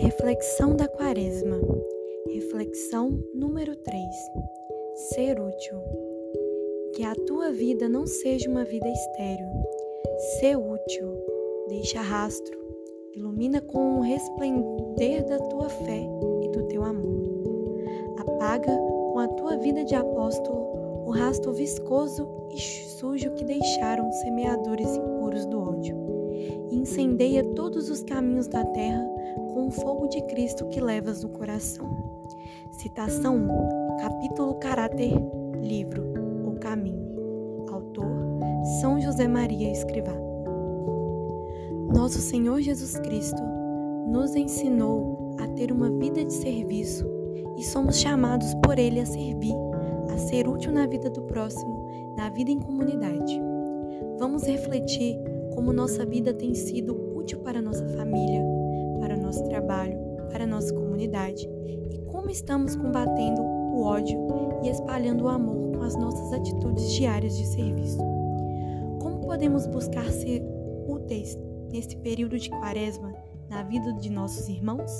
Reflexão da Quaresma. Reflexão número 3. Ser útil. Que a tua vida não seja uma vida estéril. Ser útil. Deixa rastro. Ilumina com o resplender da tua fé e do teu amor. Apaga com a tua vida de apóstolo o rastro viscoso e sujo que deixaram semeadores incendeia todos os caminhos da terra com o fogo de Cristo que levas no coração. Citação 1, capítulo Caráter, livro O Caminho. Autor São José Maria Escrivá. Nosso Senhor Jesus Cristo nos ensinou a ter uma vida de serviço e somos chamados por Ele a servir, a ser útil na vida do próximo, na vida em comunidade. Vamos refletir como nossa vida tem sido útil para nossa família, para nosso trabalho, para nossa comunidade e como estamos combatendo o ódio e espalhando o amor com as nossas atitudes diárias de serviço. Como podemos buscar ser úteis nesse período de quaresma na vida de nossos irmãos?